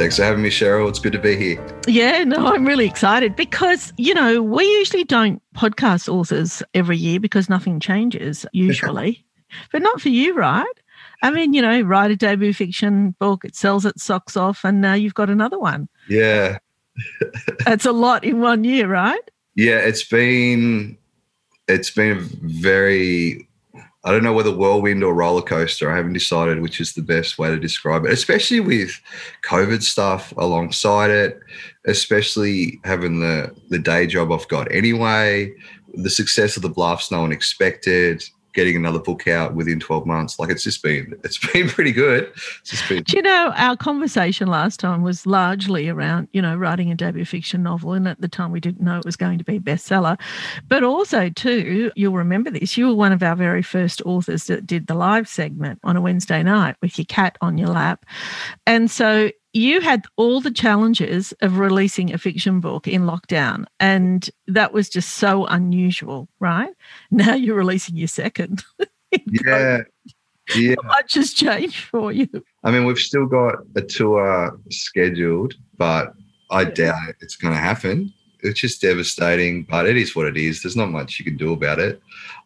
Thanks for having me, Cheryl. It's good to be here. Yeah, no, I'm really excited because, you know, we usually don't podcast authors every year because nothing changes usually, but not for you, right? I mean, you know, write a debut fiction book, it sells its socks off, and now you've got another one. Yeah. That's a lot in one year, right? Yeah, it's been it's been very I don't know whether whirlwind or roller coaster. I haven't decided which is the best way to describe it, especially with COVID stuff alongside it, especially having the the day job I've got anyway. The success of the bluffs no one expected getting another book out within 12 months. Like it's just been, it's been pretty good. It's just been. Do you know, our conversation last time was largely around, you know, writing a debut fiction novel. And at the time we didn't know it was going to be a bestseller. But also, too, you'll remember this, you were one of our very first authors that did the live segment on a Wednesday night with your cat on your lap. And so you had all the challenges of releasing a fiction book in lockdown and that was just so unusual right? Now you're releasing your second. Yeah yeah. How much has changed for you? I mean we've still got a tour scheduled but i doubt it's going to happen. It's just devastating but it is what it is. There's not much you can do about it.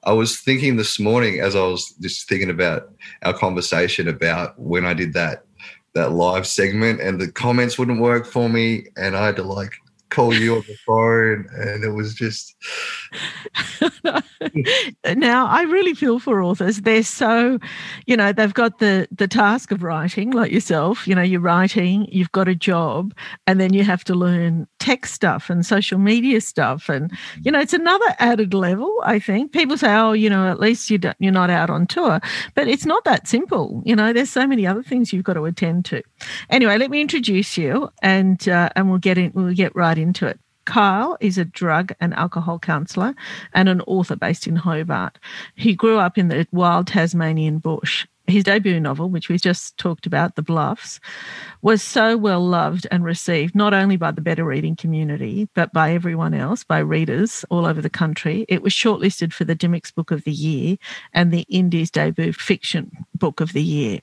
I was thinking this morning as i was just thinking about our conversation about when i did that that live segment and the comments wouldn't work for me and I had to like call you on the phone and it was just now i really feel for authors. They're so you know they've got the the task of writing like yourself. You know you're writing you've got a job and then you have to learn tech stuff and social media stuff. And you know it's another added level i think. People say oh you know at least you you're not out on tour. But it's not that simple. You know there's so many other things you've got to attend to. Anyway let me introduce you and uh, and we'll get in we'll get right into it Kyle is a drug and alcohol counsellor and an author based in Hobart. He grew up in the wild Tasmanian bush his debut novel, which we just talked about, The Bluffs, was so well loved and received not only by the better reading community, but by everyone else, by readers all over the country. It was shortlisted for the Dymocks Book of the Year and the Indies Debut Fiction Book of the Year.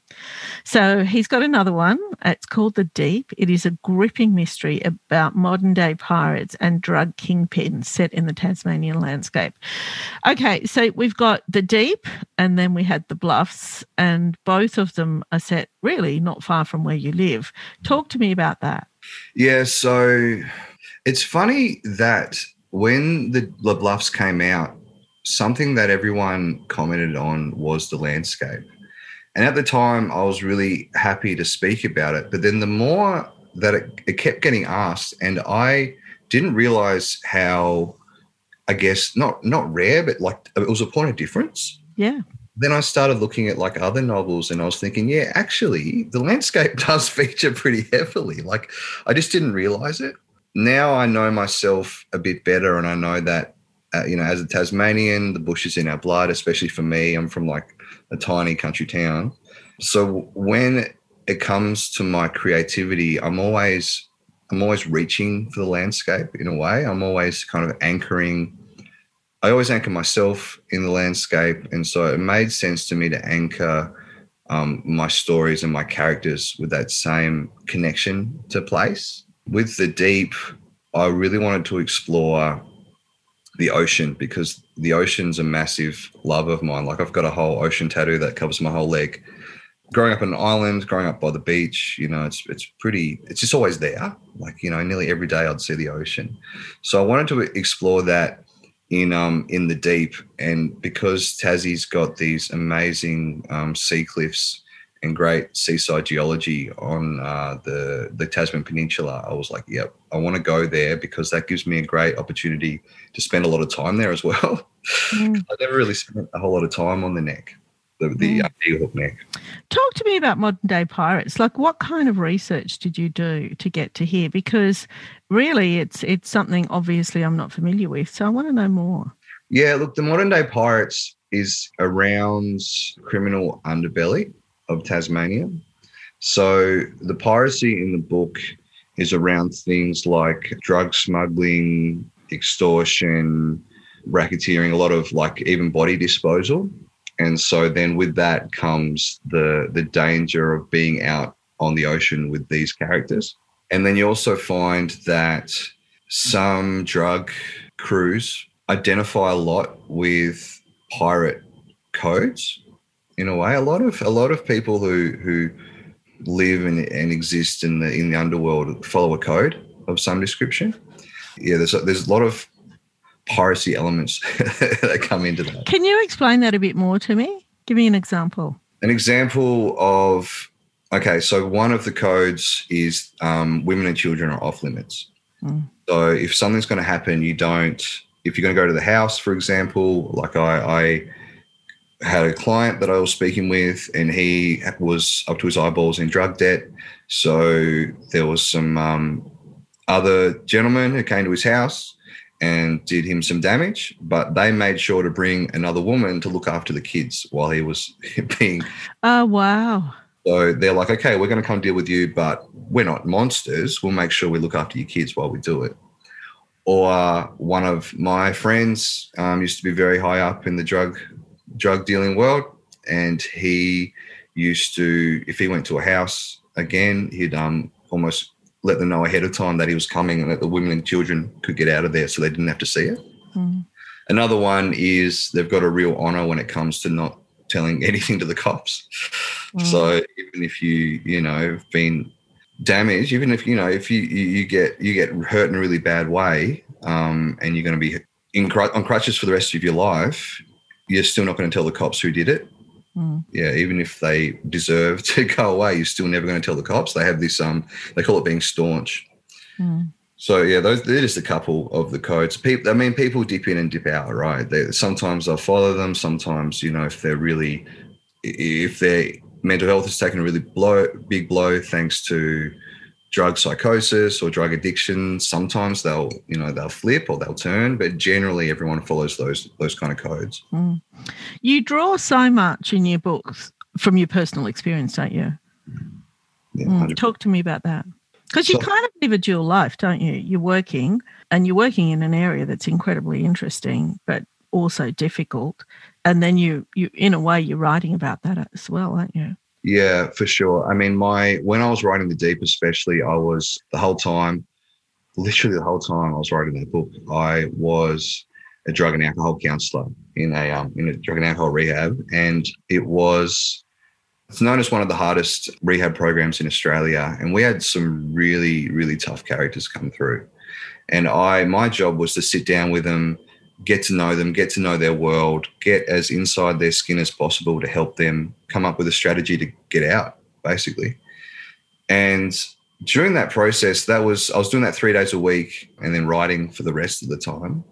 So he's got another one. It's called The Deep. It is a gripping mystery about modern day pirates and drug kingpins set in the Tasmanian landscape. Okay, so we've got The Deep, and then we had The Bluffs. And both of them are set really not far from where you live. Talk to me about that. Yeah, so it's funny that when the, the Bluffs came out, something that everyone commented on was the landscape. And at the time, I was really happy to speak about it. But then the more that it, it kept getting asked, and I didn't realize how, I guess, not not rare, but like it was a point of difference. Yeah then I started looking at like other novels and I was thinking, yeah, actually, the landscape does feature pretty heavily. Like, I just didn't realize it. Now I know myself a bit better and I know that, uh, you know, as a Tasmanian, the bush is in our blood, especially for me. I'm from like a tiny country town. So when it comes to my creativity, I'm always. I'm always reaching for the landscape in a way. I'm always kind of anchoring I always anchor myself in the landscape, and so it made sense to me to anchor um, my stories and my characters with that same connection to place. With the deep, I really wanted to explore the ocean because the ocean's a massive love of mine. Like I've got a whole ocean tattoo that covers my whole leg. Growing up in an island, growing up by the beach, you know, it's it's pretty. It's just always there. Like you know, nearly every day I'd see the ocean. So I wanted to explore that in um in the deep, and because Tassie's got these amazing um, sea cliffs and great seaside geology on uh, the the Tasman Peninsula, I was like, "Yep, I want to go there because that gives me a great opportunity to spend a lot of time there as well." Mm. I never really spent a whole lot of time on the neck, the the mm. uh, neck. Talk to me about modern day pirates. Like, what kind of research did you do to get to here? Because really, it's it's something obviously I'm not familiar with, so I want to know more. Yeah, look, the modern day pirates is around criminal underbelly of Tasmania. So the piracy in the book is around things like drug smuggling, extortion, racketeering, a lot of like even body disposal. And so then with that comes the the danger of being out on the ocean with these characters. And then you also find that some drug crews identify a lot with pirate codes in a way. A lot of a lot of people who who live and, and exist in the in the underworld follow a code of some description. Yeah, there's a, there's a lot of piracy elements that come into that. Can you explain that a bit more to me? Give me an example. An example of okay, so one of the codes is um, women and children are off limits. Mm. So if something's going to happen, you don't. If you're going to go to the house, for example, like I, I had a client that I was speaking with, and he was up to his eyeballs in drug debt. So there was some um, other gentlemen who came to his house and did him some damage, but they made sure to bring another woman to look after the kids while he was being. Oh wow! So they're like, okay, we're going to come deal with you, but we're not monsters. We'll make sure we look after your kids while we do it. Or one of my friends um, used to be very high up in the drug drug dealing world, and he used to, if he went to a house again, he'd um, almost let them know ahead of time that he was coming and that the women and children could get out of there so they didn't have to see it. Mm. Another one is they've got a real honor when it comes to not telling anything to the cops. Mm. So even if you, you know, have been damaged, even if, you know, if you, you get, you get hurt in a really bad way um, and you're going to be in, on crutches for the rest of your life, you're still not going to tell the cops who did it. Mm. Yeah, even if they deserve to go away, you're still never going to tell the cops. They have this um, they call it being staunch. Mm. So yeah, those they're just a couple of the codes. People, I mean, people dip in and dip out, right? They, sometimes they'll follow them. Sometimes, you know, if they're really, if their mental health has taken a really blow, big blow, thanks to drug psychosis or drug addiction sometimes they'll you know they'll flip or they'll turn but generally everyone follows those those kind of codes mm. you draw so much in your books from your personal experience don't you yeah, mm. talk to me about that because you so, kind of live a dual life don't you you're working and you're working in an area that's incredibly interesting but also difficult and then you you in a way you're writing about that as well aren't you yeah, for sure. I mean, my when I was writing the deep, especially, I was the whole time, literally the whole time I was writing that book, I was a drug and alcohol counselor in a um, in a drug and alcohol rehab, and it was it's known as one of the hardest rehab programs in Australia, and we had some really really tough characters come through, and I my job was to sit down with them get to know them, get to know their world, get as inside their skin as possible to help them come up with a strategy to get out, basically. And during that process, that was I was doing that three days a week and then writing for the rest of the time.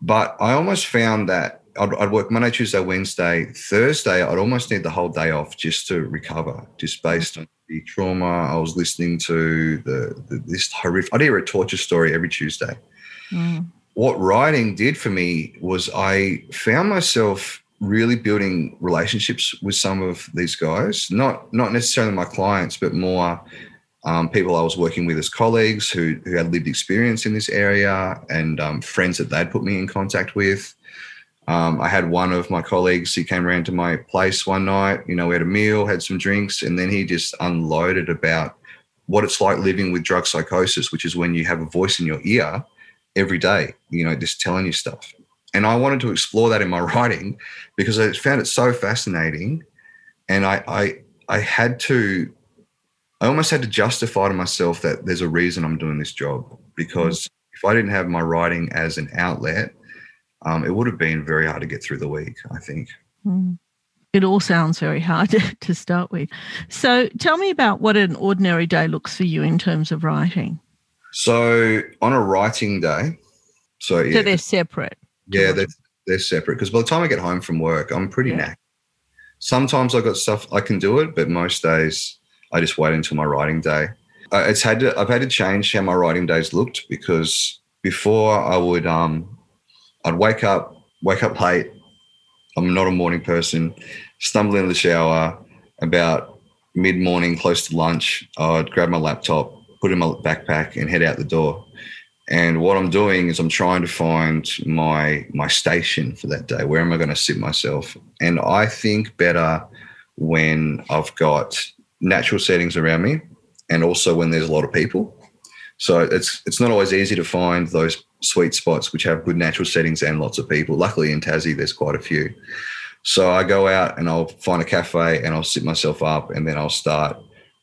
But I almost found that I'd, I'd work Monday, Tuesday, Wednesday, Thursday. I'd almost need the whole day off just to recover, just based on the trauma I was listening to. The, the this horrific. I'd hear a torture story every Tuesday. Mm what writing did for me was I found myself really building relationships with some of these guys, not not necessarily my clients, but more um, people I was working with as colleagues who who had lived experience in this area and um, friends that they'd put me in contact with. Um, I had one of my colleagues. He came around to my place one night. You know, we had a meal, had some drinks, and then he just unloaded about what it's like living with drug psychosis, which is when you have a voice in your ear every day, you know, just telling you stuff. And I wanted to explore that in my writing because I found it so fascinating. And I, I, I had to, I almost had to justify to myself that there's a reason I'm doing this job because if I didn't have my writing as an outlet, um, it would have been very hard to get through the week. I think. Mm. It all sounds very hard to start with. So, tell me about what an ordinary day looks for you in terms of writing. So, on a writing day, so yeah, so they're separate. Yeah, they're, they're separate because by the time I get home from work, I'm pretty yeah. knack. Sometimes I got stuff I can do it, but most days I just wait until my writing day. Uh, it's had to, I've had to change how my writing days looked because before I would um I'd wake up wake up late. I'm not a morning person. Stumble into the shower about mid morning, close to lunch. I'd grab my laptop, put in my backpack, and head out the door. And what I'm doing is I'm trying to find my my station for that day. Where am I going to sit myself? And I think better when I've got natural settings around me and also when there's a lot of people. So it's it's not always easy to find those sweet spots which have good natural settings and lots of people. Luckily in Tassie there's quite a few. So I go out and I'll find a cafe and I'll sit myself up and then I'll start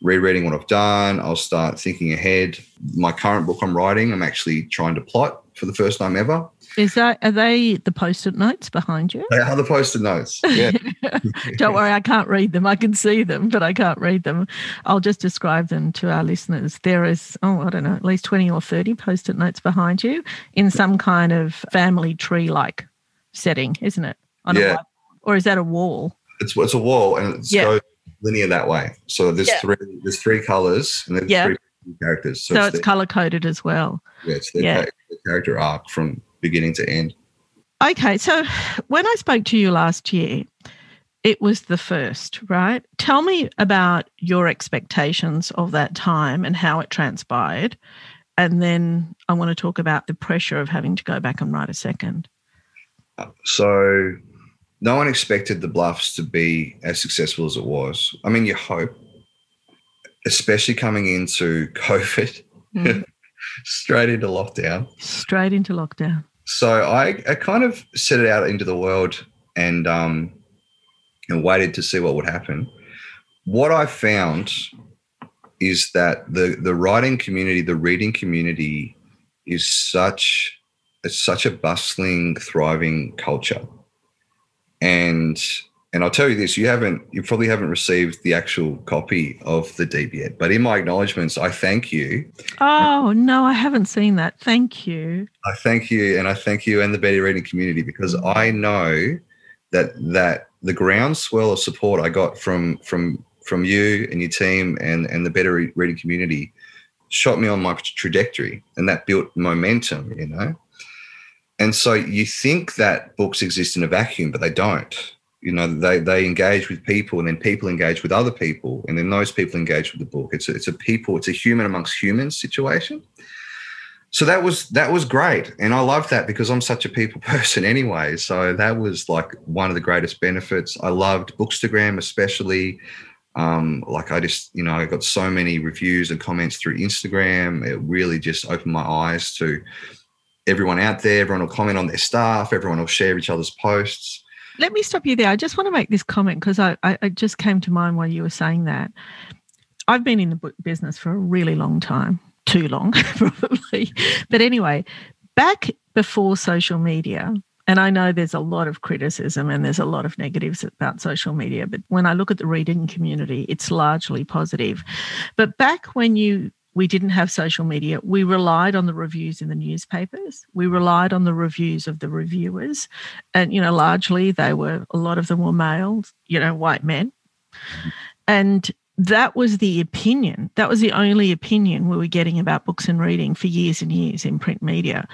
rereading what I've done. I'll start thinking ahead. My current book I'm writing, I'm actually trying to plot for the first time ever. Is that are they the post-it notes behind you? They are the post-it notes. Yeah. Don't worry, I can't read them. I can see them, but I can't read them. I'll just describe them to our listeners. There is, oh, I don't know, at least 20 or 30 post-it notes behind you in some kind of family tree-like setting, isn't it? On yeah. or is that a wall? It's it's a wall and it's yeah. goes linear that way. So there's yeah. three there's three colors and there's yeah. three characters. So, so it's, it's color coded as well. Yeah, it's the yeah. character arc from beginning to end. Okay, so when I spoke to you last year, it was the first, right? Tell me about your expectations of that time and how it transpired. And then I want to talk about the pressure of having to go back and write a second. Uh, so, no one expected the Bluffs to be as successful as it was. I mean, you hope, especially coming into COVID, mm. straight into lockdown. Straight into lockdown. So I, I kind of set it out into the world and um, and waited to see what would happen. What I found is that the the writing community, the reading community, is such it's such a bustling, thriving culture, and and I'll tell you this: you haven't, you probably haven't received the actual copy of the deep yet. But in my acknowledgements, I thank you. Oh no, I haven't seen that. Thank you. I thank you, and I thank you and the Better Reading community because I know that that the groundswell of support I got from from from you and your team and and the Better Reading community shot me on my trajectory, and that built momentum. You know. And so you think that books exist in a vacuum, but they don't. You know they they engage with people and then people engage with other people and then those people engage with the book. It's a, it's a people it's a human amongst humans situation. So that was that was great. And i love that because i'm such a people person anyway. So that was like one of the greatest benefits. I loved bookstagram especially. Um, like i just you know i got so many reviews and comments through instagram. It really just opened my eyes to everyone out there everyone will comment on their stuff everyone will share each other's posts let me stop you there. I just want to make this comment because I, I, I just came to mind while you were saying that. I've been in the book business for a really long time, too long, probably. But anyway, back before social media, and I know there's a lot of criticism and there's a lot of negatives about social media, but when I look at the reading community, it's largely positive. But back when you we didn't have social media. We relied on the reviews in the newspapers. We relied on the reviews of the reviewers. And, you know, largely they were, a lot of them were male, you know, white men. And that was the opinion. That was the only opinion we were getting about books and reading for years and years in print media.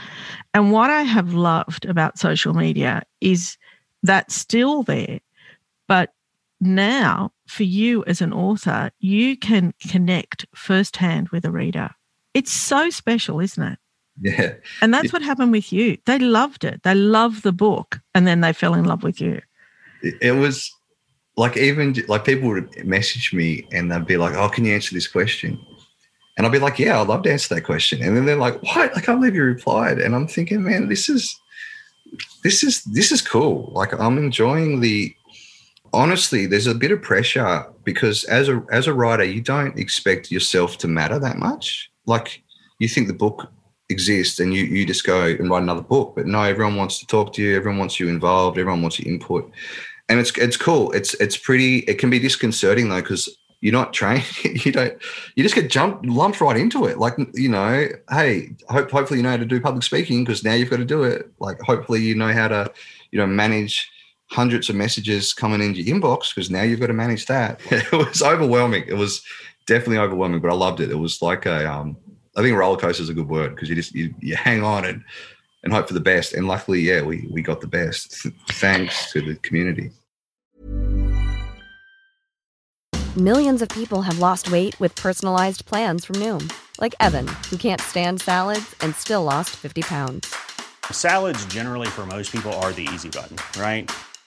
And what I have loved about social media is that's still there, but now for you as an author, you can connect firsthand with a reader. It's so special, isn't it? Yeah. And that's what happened with you. They loved it. They loved the book and then they fell in love with you. It was like even like people would message me and they'd be like, "Oh, can you answer this question?" And I'd be like, "Yeah, I'd love to answer that question." And then they're like, "What? I can't believe you replied." And I'm thinking, "Man, this is this is this is cool. Like I'm enjoying the honestly, there's a bit of pressure because as a as a writer, you don't expect yourself to matter that much. Like you think the book exists and you you just go and write another book. But no, everyone wants to talk to you. Everyone wants you involved. Everyone wants your input, and it's it's cool. It's it's pretty. It can be disconcerting though because you're not trained. you don't. You just get jumped lumped right into it. Like you know, hey, hope hopefully you know how to do public speaking because now you've got to do it. Like hopefully you know how to you know manage hundreds of messages coming into your inbox because now you've got to manage that. it was overwhelming. It was definitely overwhelming, but I loved it. It was like a um, I think roller coaster is a good word because you just you, you hang on and and hope for the best. And luckily, yeah, we we got the best thanks to the community. Millions of people have lost weight with personalized plans from Noom, like Evan, who can't stand salads and still lost 50 pounds. Salads, generally, for most people, are the easy button, right?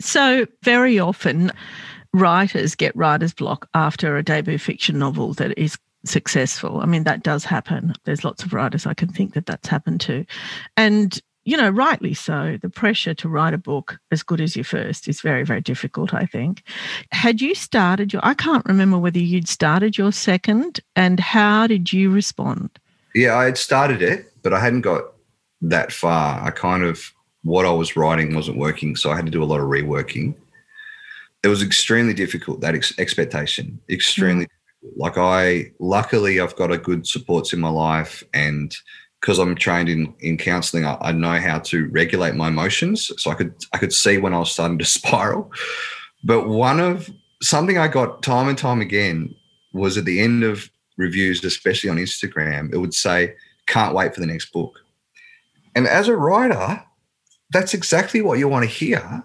so very often writers get writer's block after a debut fiction novel that is successful. I mean, that does happen. There's lots of writers I can think that that's happened to. And, you know, rightly so. The pressure to write a book as good as your first is very, very difficult, I think. Had you started your, I can't remember whether you'd started your second and how did you respond? Yeah, I had started it, but I hadn't got that far. I kind of, what I was writing wasn't working. So I had to do a lot of reworking. It was extremely difficult, that ex- expectation, extremely mm like I, luckily, I've got a good supports in my life, and because I'm trained in in counselling, I, I, know how to regulate my emotions. So I could I could see when I was starting to spiral. But one of something I got time and time again was at the end of reviews, especially on Instagram, it would say, "Can't wait for the next book." And as a writer, that's exactly what you want to hear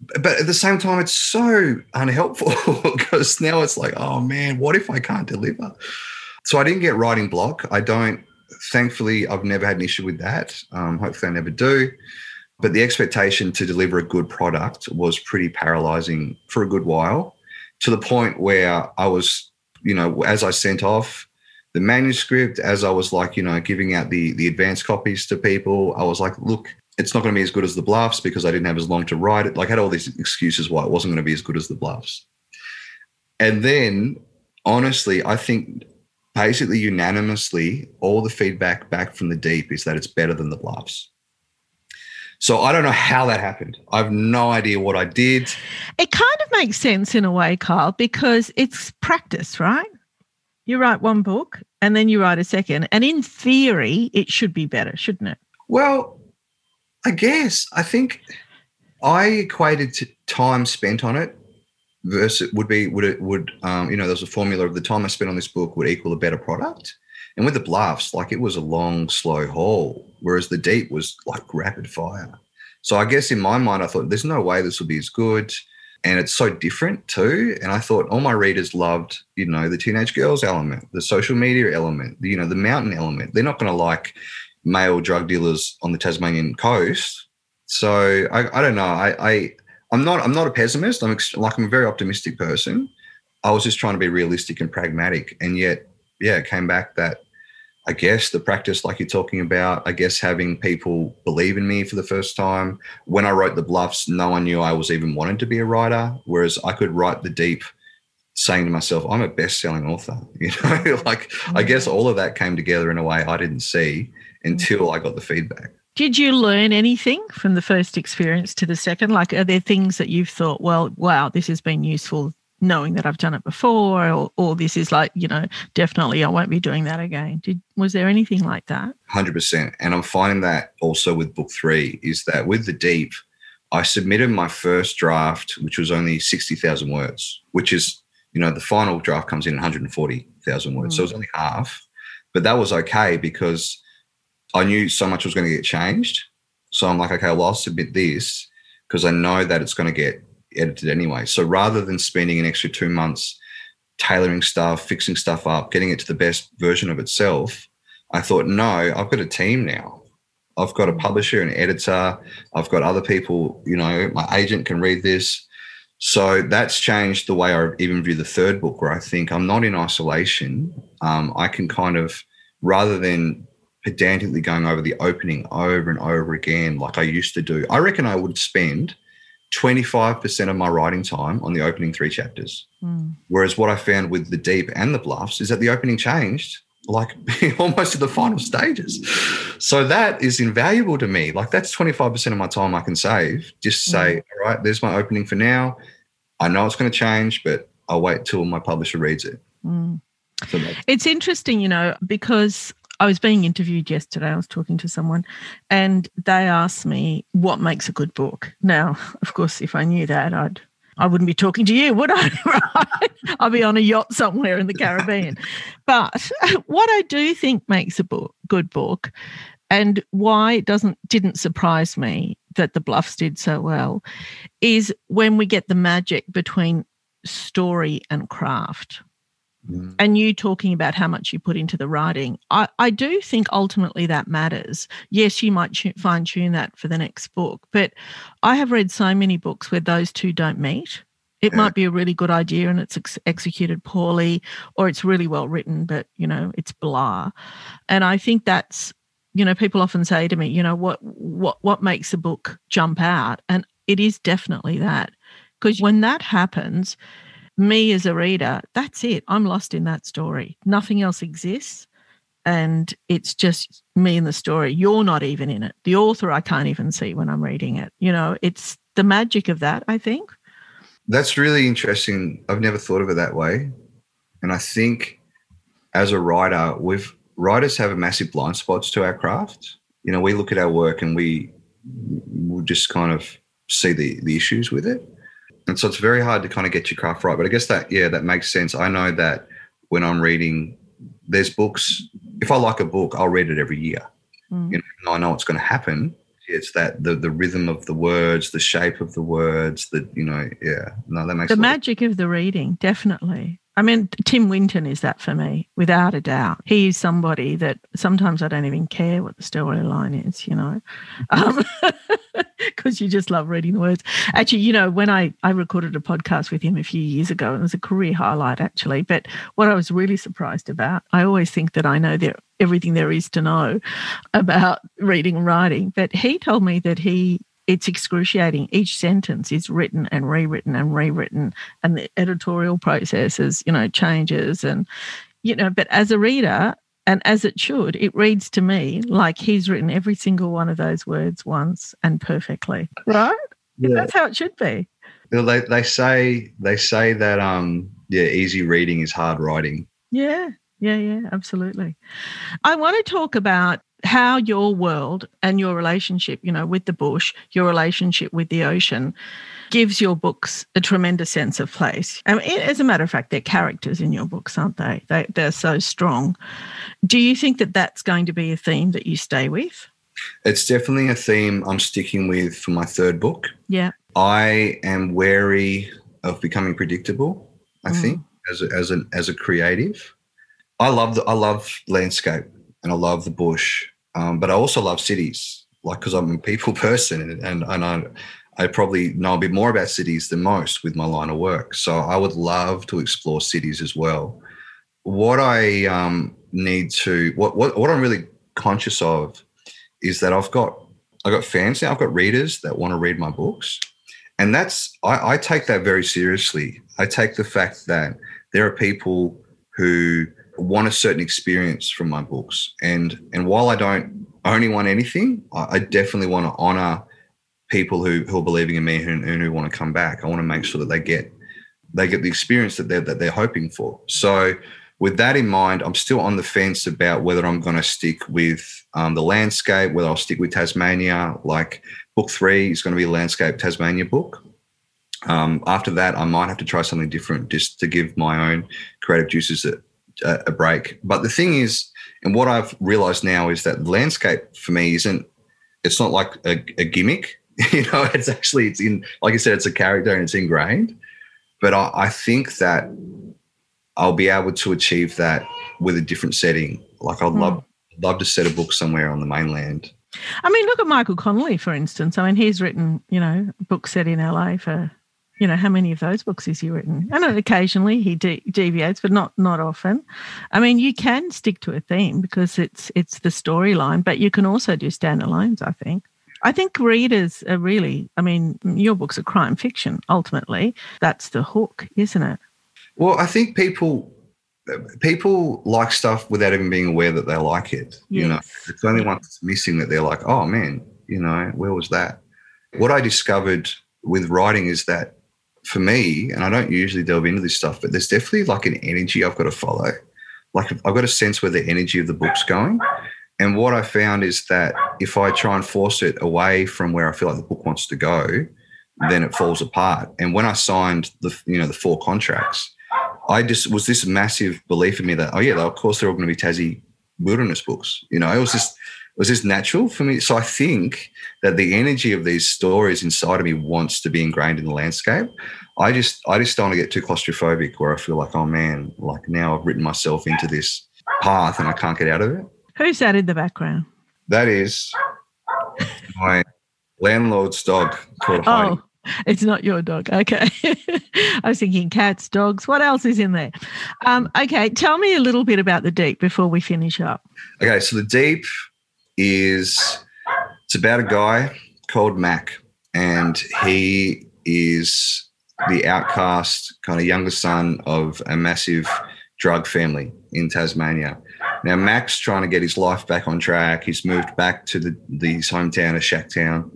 but at the same time, it's so unhelpful because now it's like, oh man, what if I can't deliver? So I didn't get writing block. I don't, thankfully, I've never had an issue with that. Um, hopefully, I never do. But the expectation to deliver a good product was pretty paralyzing for a good while to the point where I was, you know, as I sent off the manuscript, as I was like, you know, giving out the the advanced copies to people, I was like, look, it's not going to be as good as the bluffs because I didn't have as long to write it. Like I had all these excuses why it wasn't going to be as good as the bluffs. And then honestly, I think basically unanimously, all the feedback back from the deep is that it's better than the bluffs. So I don't know how that happened. I have no idea what I did. It kind of makes sense in a way, Kyle, because it's practice, right? You write one book and then you write a second. And in theory, it should be better, shouldn't it? Well, I guess I think I equated to time spent on it versus would be would it would um, you know there's a formula of the time I spent on this book would equal a better product. And with the bluffs, like it was a long, slow haul, whereas the deep was like rapid fire. So I guess in my mind, I thought there's no way this will be as good. And it's so different too. And I thought all my readers loved, you know, the teenage girls element, the social media element, the, you know, the mountain element. They're not going to like, male drug dealers on the Tasmanian coast. So I, I don't know. I, I I'm not I'm not a pessimist. I'm ex- like I'm a very optimistic person. I was just trying to be realistic and pragmatic, and yet yeah, it came back that I guess the practice, like you're talking about, I guess having people believe in me for the first time. When I wrote the bluffs, no one knew I was even wanting to be a writer, whereas I could write the deep saying to myself, I'm a best selling author. You know, like I guess mm. all of that came together in a way I didn't see until I got the feedback. Did you learn anything from the first experience to the second? Like, are there things that you've thought, well, wow, this has been useful knowing that I've done it before, or, or this is like, you know, definitely I won't be doing that again. Did was there anything like that? Hundred percent. And I'm finding that also with book three is that with the deep, I submitted my first draft, which was only sixty thousand words, which is you know the final draft comes in 140,000 words, mm. so it was only half. But that was okay because I knew so much was going to get changed. So I'm like, okay, well, I'll submit this because I know that it's going to get edited anyway. So rather than spending an extra two months tailoring stuff, fixing stuff up, getting it to the best version of itself, I thought, no, I've got a team now. I've got a publisher, an editor. I've got other people, you know, my agent can read this. So that's changed the way I even view the third book, where I think I'm not in isolation. Um, I can kind of, rather than pedantically going over the opening over and over again, like I used to do, I reckon I would spend 25% of my writing time on the opening three chapters. Mm. Whereas what I found with the deep and the bluffs is that the opening changed like almost to the final stages. So that is invaluable to me. Like that's 25% of my time I can save. Just say, mm. all right, there's my opening for now. I know it's going to change, but I'll wait till my publisher reads it. Mm. It's interesting, you know, because I was being interviewed yesterday. I was talking to someone and they asked me what makes a good book. Now, of course, if I knew that, I'd I wouldn't be talking to you, would I? right? I'd be on a yacht somewhere in the Caribbean. but what I do think makes a book good book and why it doesn't didn't surprise me that the bluffs did so well is when we get the magic between story and craft Mm. And you talking about how much you put into the writing, I, I do think ultimately that matters. Yes, you might fine tune that for the next book, but I have read so many books where those two don't meet. It might be a really good idea and it's ex- executed poorly, or it's really well written, but you know it's blah. And I think that's you know people often say to me, you know what what what makes a book jump out, and it is definitely that because when that happens me as a reader, that's it. I'm lost in that story. Nothing else exists. And it's just me and the story. You're not even in it. The author, I can't even see when I'm reading it. You know, it's the magic of that, I think. That's really interesting. I've never thought of it that way. And I think as a writer, we've writers have a massive blind spots to our craft. You know, we look at our work and we we just kind of see the the issues with it. And so it's very hard to kind of get your craft right. But I guess that, yeah, that makes sense. I know that when I'm reading, there's books, if I like a book, I'll read it every year. Mm. You know, I know what's going to happen. It's that the the rhythm of the words, the shape of the words, that you know, yeah. No, that makes the magic of the reading, definitely. I mean, Tim Winton is that for me, without a doubt. He is somebody that sometimes I don't even care what the storyline is, you know, because um, you just love reading the words. Actually, you know, when I, I recorded a podcast with him a few years ago, it was a career highlight, actually. But what I was really surprised about, I always think that I know there, everything there is to know about reading and writing. But he told me that he it's excruciating. Each sentence is written and rewritten and rewritten, and the editorial processes, you know, changes. And, you know, but as a reader, and as it should, it reads to me like he's written every single one of those words once and perfectly. Right? Yeah. That's how it should be. Well, they, they say they say that um yeah, easy reading is hard writing. Yeah, yeah, yeah, absolutely. I want to talk about how your world and your relationship, you know, with the bush, your relationship with the ocean, gives your books a tremendous sense of place. And as a matter of fact, they're characters in your books, aren't they? they they're so strong. Do you think that that's going to be a theme that you stay with? It's definitely a theme I'm sticking with for my third book. Yeah. I am wary of becoming predictable, I mm. think, as a, as, a, as a creative. I love the, I love landscape and I love the bush, um, but I also love cities, like because I'm a people person and, and, I, I probably know a bit more about cities than most with my line of work. So I would love to explore cities as well. What I um, need to, what, what, what I'm really conscious of is that I've got, I've got fans now, I've got readers that want to read my books. And that's, I, I take that very seriously. I take the fact that there are people who want a certain experience from my books. And and while I don't only want anything, I, I definitely want to honor people who, who are believing in me and, and who want to come back. I want to make sure that they get they get the experience that they're that they're hoping for. So with that in mind, I'm still on the fence about whether I'm going to stick with um, the landscape, whether I'll stick with Tasmania. Like book three is going to be a landscape Tasmania book. Um, after that, I might have to try something different just to give my own creative juices a, a, a break. But the thing is, and what I've realized now is that landscape for me isn't, it's not like a, a gimmick. you know, it's actually, it's in, like I said, it's a character and it's ingrained. But I, I think that I'll be able to achieve that with a different setting. Like I'd mm. love love to set a book somewhere on the mainland. I mean, look at Michael Connelly, for instance. I mean, he's written, you know, books set in LA for, you know, how many of those books has he written? And occasionally he de- deviates, but not not often. I mean, you can stick to a theme because it's it's the storyline, but you can also do standalones. I think. I think readers are really. I mean, your books are crime fiction. Ultimately, that's the hook, isn't it? Well, I think people people like stuff without even being aware that they like it. Yes. You know, it's only once it's missing that they're like, oh man, you know, where was that? What I discovered with writing is that for me, and I don't usually delve into this stuff, but there's definitely like an energy I've got to follow. Like I've got a sense where the energy of the book's going. And what I found is that if I try and force it away from where I feel like the book wants to go, then it falls apart. And when I signed the you know the four contracts, I just was this massive belief in me that oh yeah, of course they're all going to be Tassie wilderness books. You know, it was just was just natural for me. So I think that the energy of these stories inside of me wants to be ingrained in the landscape. I just I just don't want to get too claustrophobic where I feel like oh man, like now I've written myself into this path and I can't get out of it. Who's that in the background? That is my landlord's dog called Heidi. Oh. It's not your dog. Okay. I was thinking cats, dogs. What else is in there? Um, okay. Tell me a little bit about the deep before we finish up. Okay. So the deep is it's about a guy called Mac, and he is the outcast, kind of younger son of a massive drug family in Tasmania. Now Mac's trying to get his life back on track. He's moved back to the, the his hometown of Shacktown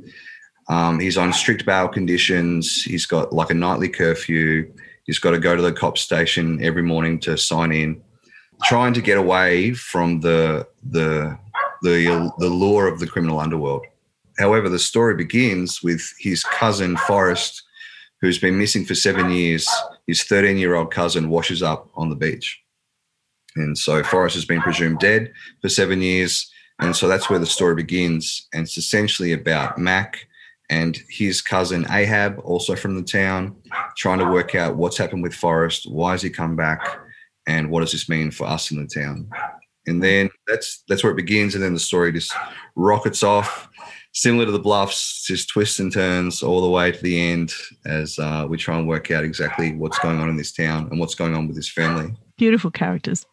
um, he's on strict bail conditions. He's got like a nightly curfew. He's got to go to the cop station every morning to sign in, trying to get away from the the the the lure of the criminal underworld. However, the story begins with his cousin Forrest, who's been missing for seven years. His 13 year old cousin washes up on the beach. And so Forrest has been presumed dead for seven years. And so that's where the story begins. And it's essentially about Mac and his cousin Ahab, also from the town, trying to work out what's happened with Forrest, why has he come back, and what does this mean for us in the town. And then that's that's where it begins, and then the story just rockets off, similar to the bluffs, just twists and turns all the way to the end as uh, we try and work out exactly what's going on in this town and what's going on with this family. Beautiful characters.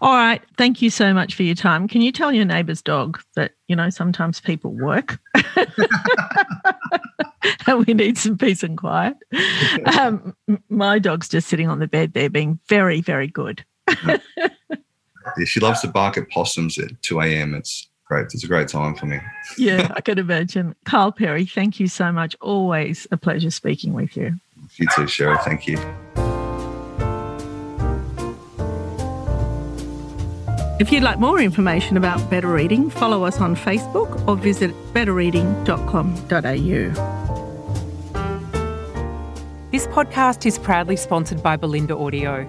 All right. Thank you so much for your time. Can you tell your neighbour's dog that, you know, sometimes people work and we need some peace and quiet? Um, my dog's just sitting on the bed there being very, very good. yeah, she loves to bark at possums at 2 a.m. It's great. It's a great time for me. yeah, I can imagine. Carl Perry, thank you so much. Always a pleasure speaking with you. You too, Cheryl. Thank you. If you'd like more information about Better Reading, follow us on Facebook or visit betterreading.com.au. This podcast is proudly sponsored by Bolinda Audio.